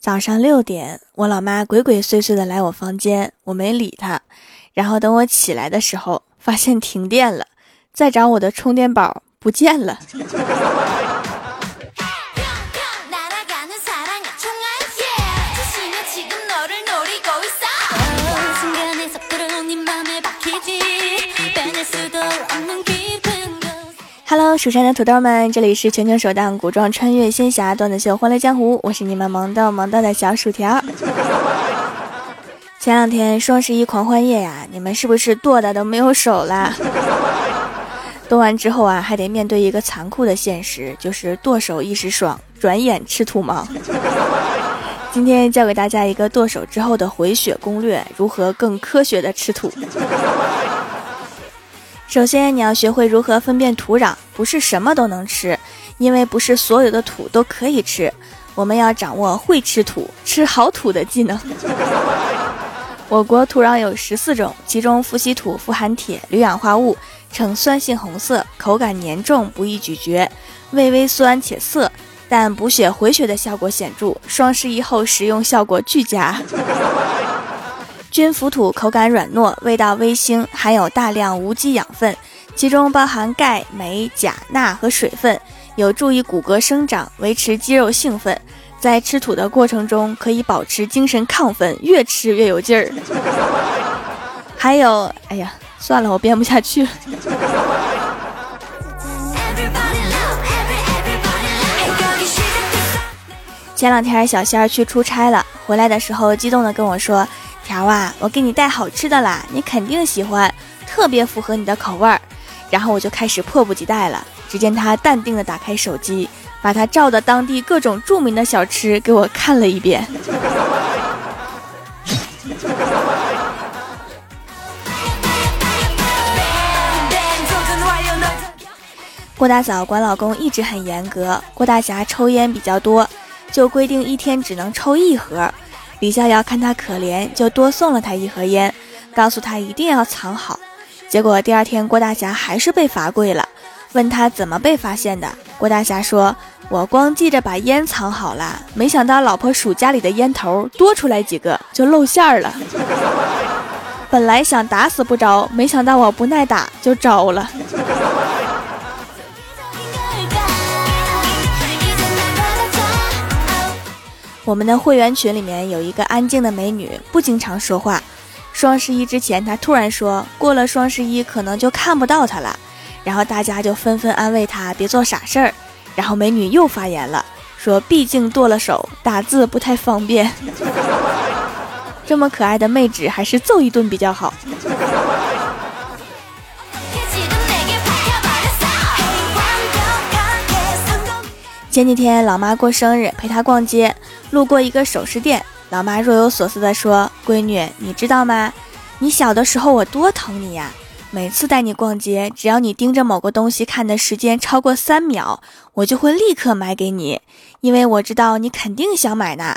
早上六点，我老妈鬼鬼祟祟的来我房间，我没理她。然后等我起来的时候，发现停电了，再找我的充电宝不见了。Hello，蜀山的土豆们，这里是全球首档古装穿越仙侠段子秀《欢乐江湖》，我是你们萌豆萌豆的小薯条。前两天双十一狂欢夜呀，你们是不是剁的都没有手了？剁完之后啊，还得面对一个残酷的现实，就是剁手一时爽，转眼吃土忙。今天教给大家一个剁手之后的回血攻略，如何更科学的吃土。首先，你要学会如何分辨土壤，不是什么都能吃，因为不是所有的土都可以吃。我们要掌握会吃土、吃好土的技能。我国土壤有十四种，其中富硒土富含铁、铝氧化物，呈酸性红色，口感黏重，不易咀嚼，味微酸且涩，但补血回血的效果显著。双十一后食用效果俱佳。菌腐土口感软糯，味道微腥，含有大量无机养分，其中包含钙、镁、钾、钠和水分，有助于骨骼生长，维持肌肉兴奋。在吃土的过程中，可以保持精神亢奋，越吃越有劲儿。还有，哎呀，算了，我编不下去了。前两天小仙儿去出差了，回来的时候激动的跟我说。条啊，我给你带好吃的啦，你肯定喜欢，特别符合你的口味儿。然后我就开始迫不及待了。只见他淡定的打开手机，把他照的当地各种著名的小吃给我看了一遍。郭大嫂管老公一直很严格，郭大侠抽烟比较多，就规定一天只能抽一盒。李逍遥看他可怜，就多送了他一盒烟，告诉他一定要藏好。结果第二天，郭大侠还是被罚跪了。问他怎么被发现的，郭大侠说：“我光记着把烟藏好了，没想到老婆数家里的烟头多出来几个，就露馅了。本来想打死不着，没想到我不耐打就招了。”我们的会员群里面有一个安静的美女，不经常说话。双十一之前，她突然说过了双十一可能就看不到她了，然后大家就纷纷安慰她别做傻事儿。然后美女又发言了，说毕竟剁了手，打字不太方便。这么可爱的妹纸，还是揍一顿比较好。前几天老妈过生日，陪她逛街。路过一个首饰店，老妈若有所思地说：“闺女，你知道吗？你小的时候我多疼你呀！每次带你逛街，只要你盯着某个东西看的时间超过三秒，我就会立刻买给你，因为我知道你肯定想买呢。”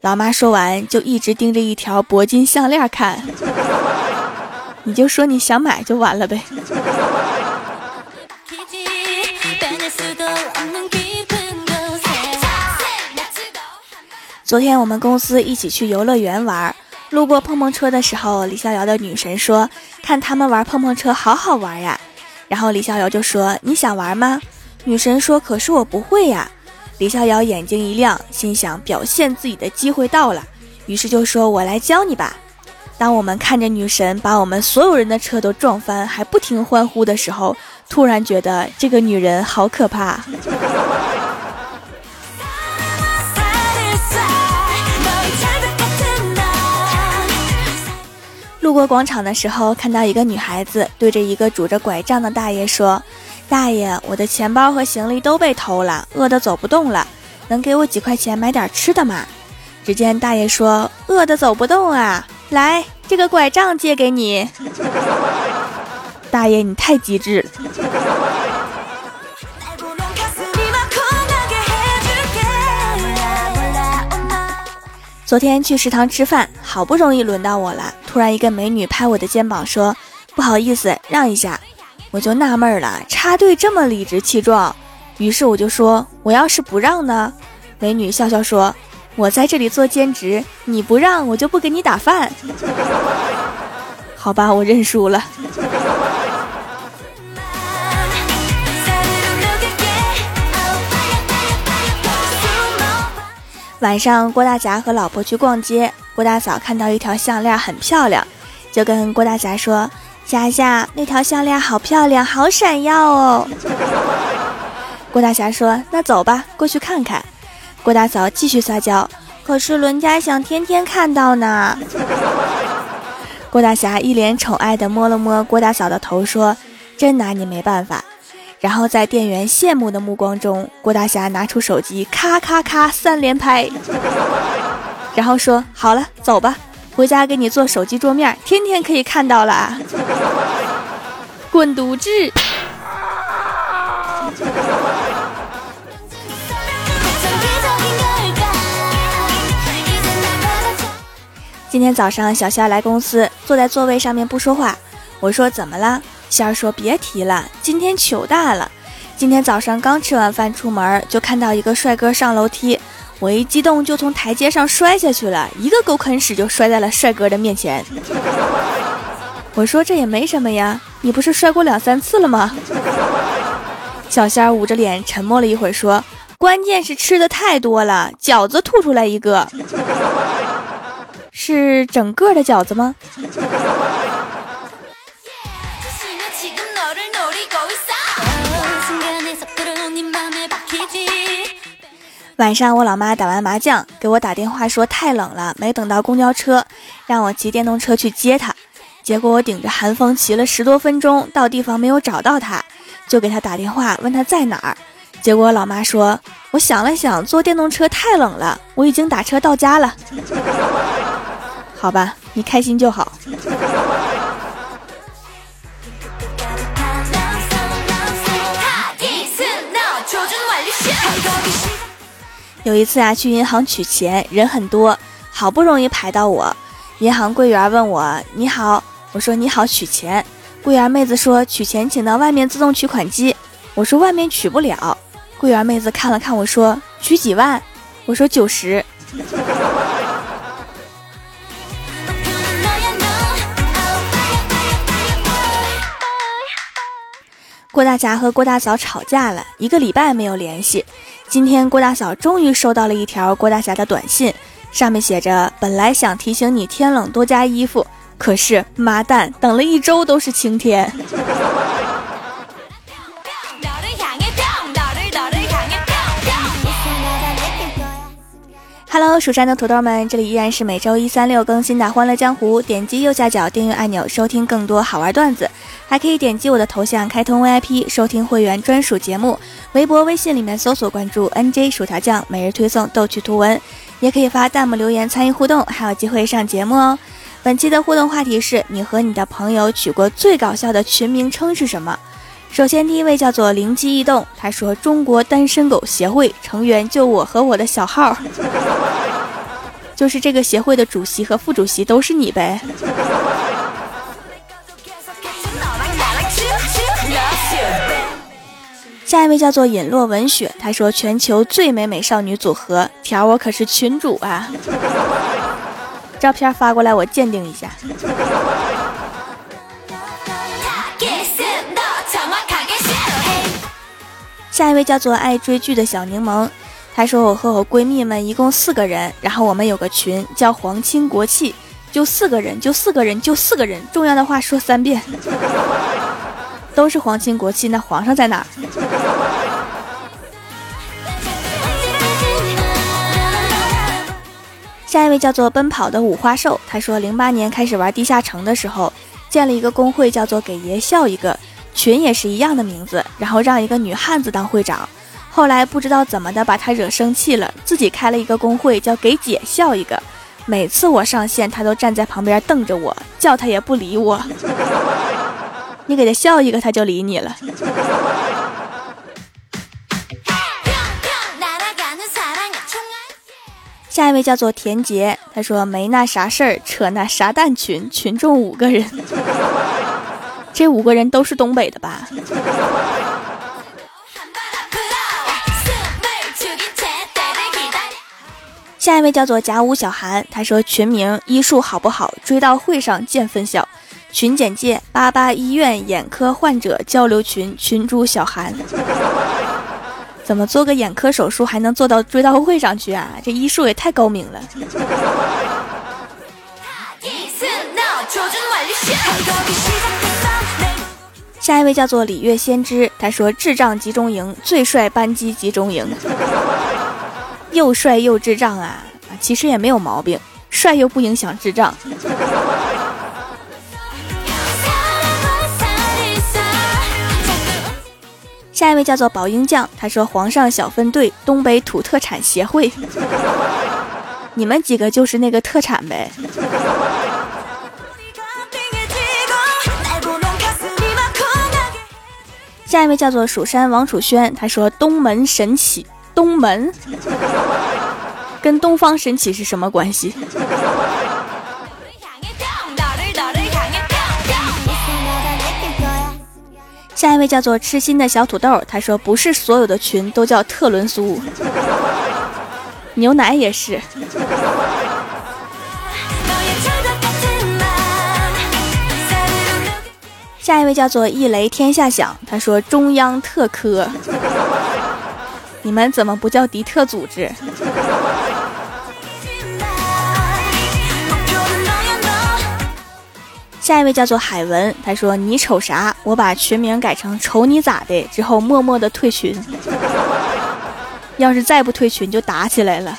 老妈说完，就一直盯着一条铂金项链看。你就说你想买就完了呗。昨天我们公司一起去游乐园玩，路过碰碰车的时候，李逍遥的女神说：“看他们玩碰碰车好好玩呀。”然后李逍遥就说：“你想玩吗？”女神说：“可是我不会呀。”李逍遥眼睛一亮，心想表现自己的机会到了，于是就说：“我来教你吧。”当我们看着女神把我们所有人的车都撞翻，还不停欢呼的时候，突然觉得这个女人好可怕。路过广场的时候，看到一个女孩子对着一个拄着拐杖的大爷说：“大爷，我的钱包和行李都被偷了，饿得走不动了，能给我几块钱买点吃的吗？”只见大爷说：“饿得走不动啊，来，这个拐杖借给你。”大爷，你太机智了。昨天去食堂吃饭，好不容易轮到我了，突然一个美女拍我的肩膀说：“不好意思，让一下。”我就纳闷了，插队这么理直气壮，于是我就说：“我要是不让呢？”美女笑笑说：“我在这里做兼职，你不让我就不给你打饭。好吧，我认输了。晚上，郭大侠和老婆去逛街，郭大嫂看到一条项链很漂亮，就跟郭大侠说：“侠侠，那条项链好漂亮，好闪耀哦。”郭大侠说：“那走吧，过去看看。”郭大嫂继续撒娇，可是伦家想天天看到呢。郭大侠一脸宠爱地摸了摸郭大嫂的头，说：“真拿你没办法。”然后在店员羡慕的目光中，郭大侠拿出手机，咔咔咔三连拍，然后说：“好了，走吧，回家给你做手机桌面，天天可以看到了。”滚犊子！今天早上，小仙儿来公司，坐在座位上面不说话。我说怎么了？仙儿说别提了，今天糗大了。今天早上刚吃完饭出门，就看到一个帅哥上楼梯，我一激动就从台阶上摔下去了，一个狗啃屎就摔在了帅哥的面前。我说这也没什么呀，你不是摔过两三次了吗？小仙儿捂着脸沉默了一会儿，说关键是吃的太多了，饺子吐出来一个。是整个的饺子吗？晚上我老妈打完麻将给我打电话说太冷了，没等到公交车，让我骑电动车去接她。结果我顶着寒风骑了十多分钟，到地方没有找到她，就给她打电话问她在哪儿。结果老妈说，我想了想，坐电动车太冷了，我已经打车到家了。好吧，你开心就好。有一次啊，去银行取钱，人很多，好不容易排到我。银行柜员问我：“你好。”我说：“你好，取钱。”柜员妹子说：“取钱请到外面自动取款机。”我说：“外面取不了。”柜员妹子看了看我说：“取几万？”我说：“九十。”郭大侠和郭大嫂吵架了一个礼拜没有联系，今天郭大嫂终于收到了一条郭大侠的短信，上面写着：“本来想提醒你天冷多加衣服，可是妈蛋，等了一周都是晴天。” Hello，蜀山的土豆们，这里依然是每周一、三、六更新的《欢乐江湖》。点击右下角订阅按钮，收听更多好玩段子。还可以点击我的头像开通 VIP，收听会员专属节目。微博、微信里面搜索关注 NJ 薯条酱，每日推送逗趣图文，也可以发弹幕留言参与互动，还有机会上节目哦。本期的互动话题是你和你的朋友取过最搞笑的群名称是什么？首先第一位叫做灵机一动，他说中国单身狗协会成员就我和我的小号，就是这个协会的主席和副主席都是你呗。下一位叫做尹洛文雪，他说全球最美美少女组合条，我可是群主啊，照片发过来我鉴定一下。下一位叫做爱追剧的小柠檬，他说我和我闺蜜们一共四个人，然后我们有个群叫皇亲国戚，就四个人，就四个人，就四个人，重要的话说三遍。都是皇亲国戚，那皇上在哪儿？下一位叫做奔跑的五花兽，他说零八年开始玩地下城的时候，建了一个公会，叫做给爷笑一个群，也是一样的名字，然后让一个女汉子当会长。后来不知道怎么的把他惹生气了，自己开了一个公会，叫给姐笑一个。每次我上线，他都站在旁边瞪着我，叫他也不理我。你给他笑一个，他就理你了。下一位叫做田杰，他说没那啥事儿，扯那啥蛋群，群众五个人，这五个人都是东北的吧？下下一位叫做甲午小韩，他说群名医术好不好？追悼会上见分晓。群简介：八八医院眼科患者交流群，群主小韩。怎么做个眼科手术还能做到追悼会上去啊？这医术也太高明了。下一位叫做礼月先知，他说智障集中营最帅班机集中营。又帅又智障啊！其实也没有毛病，帅又不影响智障。下一位叫做宝英酱，他说：“皇上小分队，东北土特产协会，你们几个就是那个特产呗。”下一位叫做蜀山王楚轩，他说：“东门神起。”东门跟东方神起是什么关系？下一位叫做痴心的小土豆，他说不是所有的群都叫特仑苏，牛奶也是。下一位叫做一雷天下响，他说中央特科。你们怎么不叫敌特组织？下一位叫做海文，他说：“你瞅啥？我把群名改成瞅你咋的。”之后默默的退群。要是再不退群，就打起来了。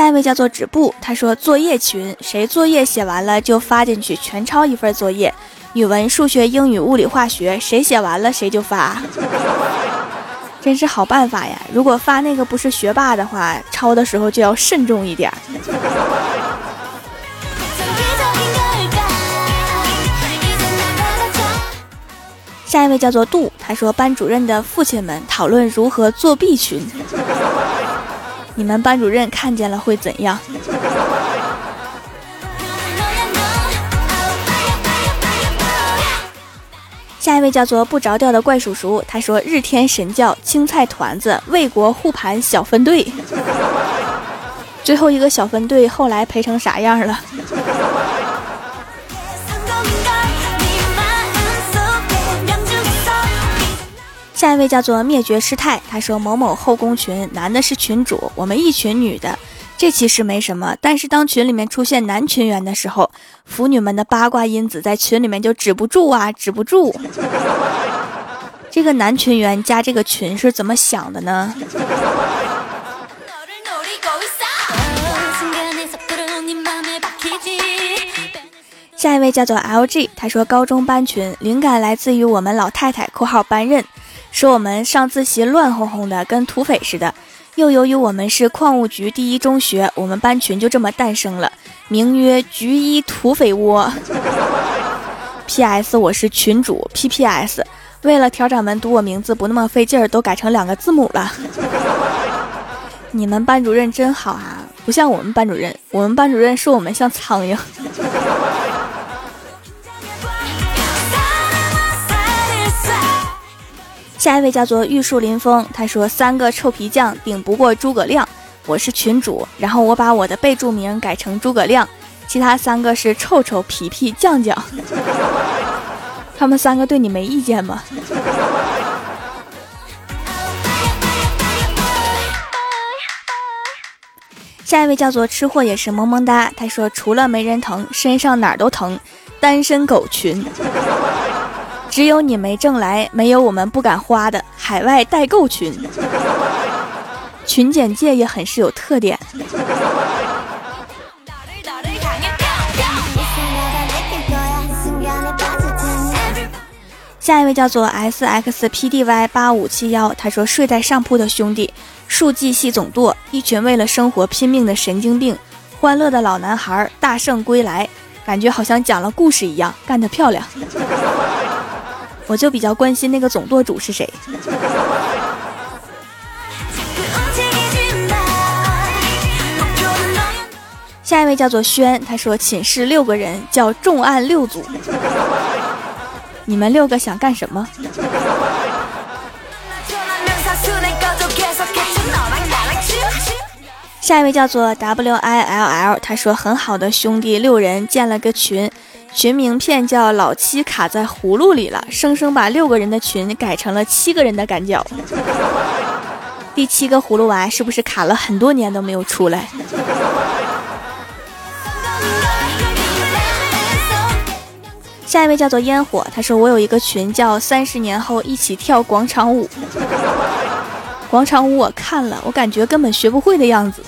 下一位叫做止步，他说：“作业群，谁作业写完了就发进去，全抄一份作业。”语文、数学、英语、物理、化学，谁写完了谁就发，真是好办法呀！如果发那个不是学霸的话，抄的时候就要慎重一点。下一位叫做杜，他说班主任的父亲们讨论如何作弊群，你们班主任看见了会怎样？下一位叫做不着调的怪叔叔，他说：“日天神教青菜团子为国护盘小分队，最后一个小分队后来赔成啥样了？”下一位叫做灭绝师太，他说：“某某后宫群男的是群主，我们一群女的。”这其实没什么，但是当群里面出现男群员的时候，腐女们的八卦因子在群里面就止不住啊，止不住。这个男群员加这个群是怎么想的呢？下一位叫做 LG，他说高中班群灵感来自于我们老太太（括号班任），说我们上自习乱哄哄的，跟土匪似的。又由于我们是矿务局第一中学，我们班群就这么诞生了，名曰“局一土匪窝”。P.S. 我是群主。P.P.S. 为了调掌门读我名字不那么费劲儿，都改成两个字母了。你们班主任真好啊，不像我们班主任，我们班主任说我们像苍蝇。下一位叫做玉树临风，他说三个臭皮匠顶不过诸葛亮，我是群主，然后我把我的备注名改成诸葛亮，其他三个是臭臭皮皮酱酱，他们三个对你没意见吗？下一位叫做吃货也是萌萌哒，他说除了没人疼，身上哪儿都疼，单身狗群。只有你没挣来，没有我们不敢花的海外代购群。群简介也很是有特点。下一位叫做 S X P D Y 八五七幺，他说睡在上铺的兄弟，数计系总舵，一群为了生活拼命的神经病，欢乐的老男孩大圣归来，感觉好像讲了故事一样，干得漂亮。我就比较关心那个总舵主是谁。下一位叫做轩他说寝室六个人叫重案六组。你们六个想干什么？下一位叫做 will 他说很好的兄弟六人建了个群。群名片叫老七卡在葫芦里了，生生把六个人的群改成了七个人的赶脚。第七个葫芦娃是不是卡了很多年都没有出来？下一位叫做烟火，他说我有一个群叫三十年后一起跳广场舞。广场舞我看了，我感觉根本学不会的样子。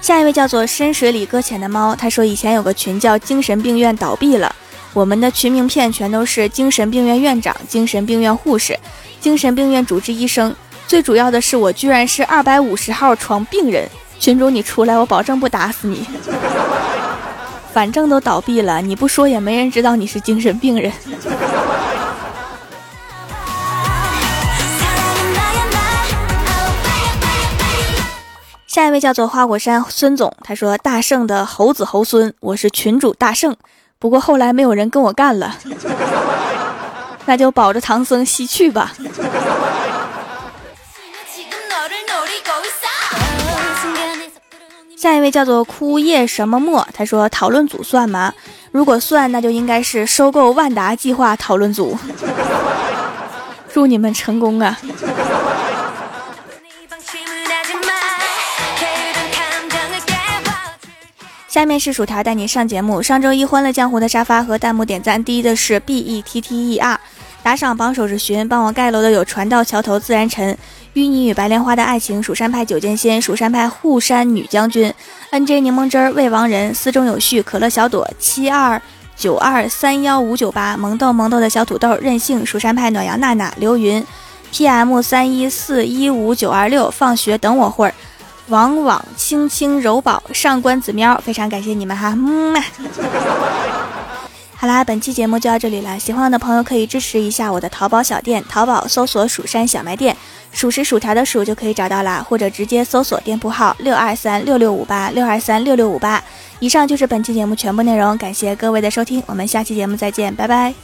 下一位叫做深水里搁浅的猫，他说以前有个群叫精神病院倒闭了，我们的群名片全都是精神病院院长、精神病院护士、精神病院主治医生，最主要的是我居然是二百五十号床病人。群主你出来，我保证不打死你。反正都倒闭了，你不说也没人知道你是精神病人。下一位叫做花果山孙总，他说：“大圣的猴子猴孙，我是群主大圣。不过后来没有人跟我干了，那就保着唐僧西去吧。”下一位叫做枯叶什么墨，他说讨论组算吗？如果算，那就应该是收购万达计划讨论组。祝你们成功啊！下面是薯条带你上节目。上周一欢乐江湖的沙发和弹幕点赞第一的是 B E T T E R，打赏榜首是寻，帮我盖楼的有船到桥头自然沉。淤泥与白莲花的爱情，蜀山派九剑仙，蜀山派护山女将军，N J 柠檬汁儿，未亡人，思中有序，可乐小朵，七二九二三幺五九八，萌豆萌豆的小土豆，任性，蜀山派暖阳娜娜，刘云，P M 三一四一五九二六，放学等我会儿，往往轻轻柔宝，上官子喵，非常感谢你们哈，嗯。好啦，本期节目就到这里了。喜欢我的朋友可以支持一下我的淘宝小店，淘宝搜索“蜀山小卖店”，数是薯条的数就可以找到啦，或者直接搜索店铺号六二三六六五八六二三六六五八。以上就是本期节目全部内容，感谢各位的收听，我们下期节目再见，拜拜。